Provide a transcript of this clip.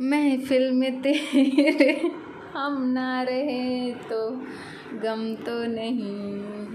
महफिल में तेरे हम ना रहे तो गम तो नहीं।